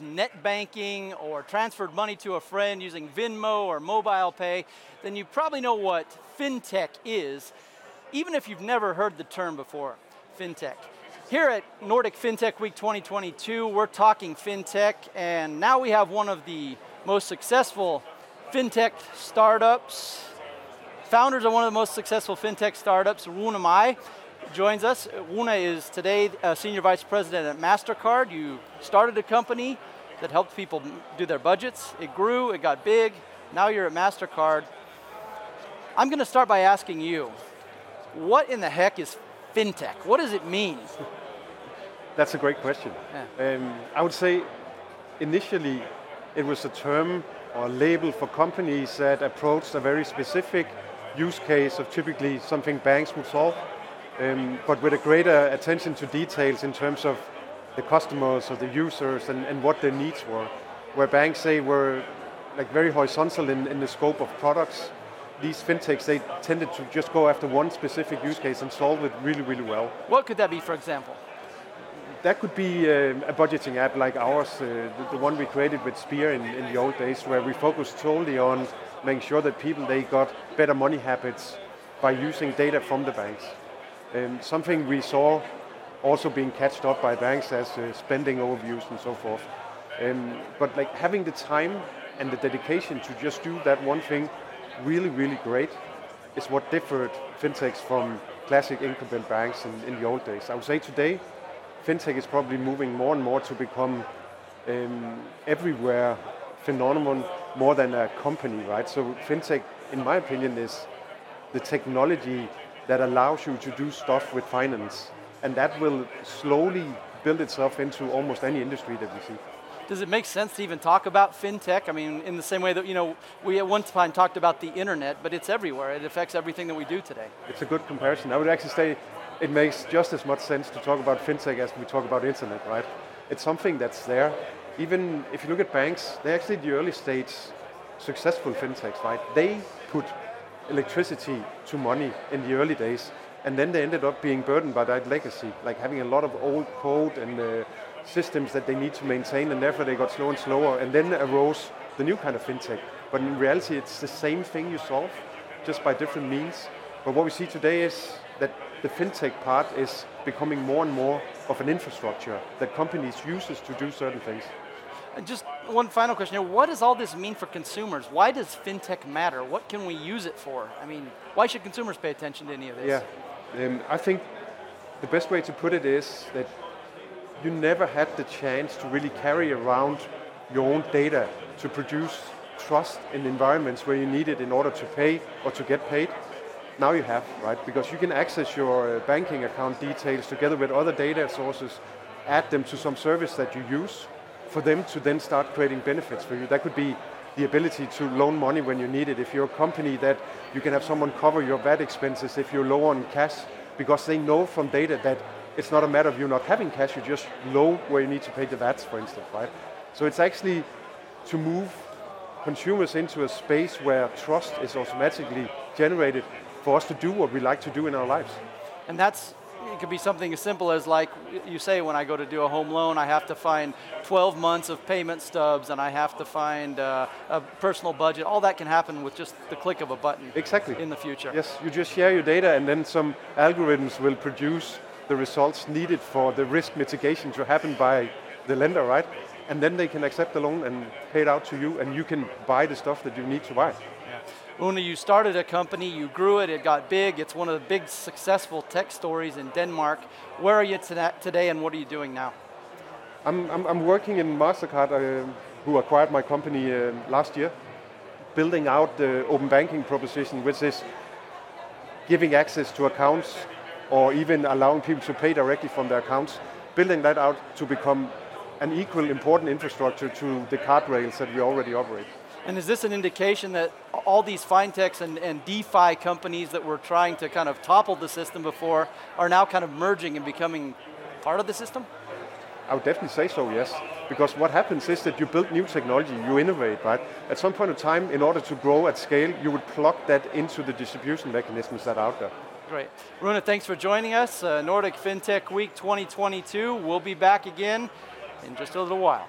net banking or transferred money to a friend using Venmo or mobile pay, then you probably know what fintech is, even if you've never heard the term before, fintech. Here at Nordic FinTech Week 2022, we're talking fintech, and now we have one of the most successful fintech startups, founders of one of the most successful fintech startups, Rune Mai, joins us. Rune is today a senior vice president at MasterCard. You started a company that helped people do their budgets. It grew, it got big. Now you're at MasterCard. I'm going to start by asking you, what in the heck is fintech? What does it mean? That's a great question. Yeah. Um, I would say initially it was a term or a label for companies that approached a very specific use case of typically something banks would solve, um, but with a greater attention to details in terms of the customers or the users and, and what their needs were. Where banks say were like very horizontal in, in the scope of products, these fintechs they tended to just go after one specific use case and solve it really, really well. What could that be, for example? That could be uh, a budgeting app like ours, uh, the, the, one we created with Spiir in, in the old days, where we focused solely on making sure that people they got better money habits by using data from the banks. Um, something we saw also being catched up by banks as uh, spending overviews and so forth. Um, but like having the time and the dedication to just do that one thing really, really great is what differed fintechs from classic incumbent banks in, in the old days. I would say today fintech is probably moving more and more to become um, everywhere phenomenon more than a company, right? So fintech, in my opinion, is the technology that allows you to do stuff with finance, and that will slowly build itself into almost any industry that we see. Does it make sense to even talk about fintech? I mean, in the same way that you know we at one time talked about the internet, but it's everywhere. It affects everything that we do today. It's a good comparison. I would actually say it makes just as much sense to talk about fintech as we talk about internet, right? It's something that's there. Even if you look at banks, they're actually the early stage successful fintechs, right? They put electricity to money in the early days, and then they ended up being burdened by that legacy, like having a lot of old code and uh, systems that they need to maintain, and therefore they got slower and slower, and then arose the new kind of fintech. But in reality, it's the same thing you solve, just by different means. But what we see today is that the fintech part is becoming more and more of an infrastructure that companies uses to do certain things. And just one final question here. What does all this mean for consumers? Why does fintech matter? What can we use it for? I mean, why should consumers pay attention to any of this? Yeah, um, I think the best way to put it is that you never had the chance to really carry around your own data to produce trust in environments where you need it in order to pay or to get paid now you have, right? Because you can access your uh, banking account details together with other data sources, add them to some service that you use for them to then start creating benefits for you. That could be the ability to loan money when you need it. If you're a company that you can have someone cover your VAT expenses if you're low on cash, because they know from data that it's not a matter of you not having cash, you're just low where you need to pay the VATs, for instance, right? So it's actually to move consumers into a space where trust is automatically generated for us to do what we like to do in our lives. And that's could be something as simple as like you say when I go to do a home loan, I have to find 12 months of payment stubs and I have to find uh, a personal budget. All that can happen with just the click of a button. Exactly. In the future. Yes, you just share your data and then some algorithms will produce the results needed for the risk mitigation to happen by the lender, right? And then they can accept the loan and pay it out to you and you can buy the stuff that you need to buy. Una, you started a company, you grew it, it got big. It's one of the big successful tech stories in Denmark. Where are you today and what are you doing now? I'm, I'm, I'm working in MasterCard, uh, who acquired my company uh, last year, building out the open banking proposition, which is giving access to accounts or even allowing people to pay directly from their accounts, building that out to become an equal important infrastructure to the card rails that we already operate. And is this an indication that all these fintechs and, and DeFi companies that were trying to kind of topple the system before are now kind of merging and becoming part of the system? I would definitely say so, yes. Because what happens is that you build new technology, you innovate, right? At some point in time, in order to grow at scale, you would plug that into the distribution mechanisms that are out there. Great. Runa, thanks for joining us. Uh, Nordic FinTech Week 2022. We'll be back again in just a little while.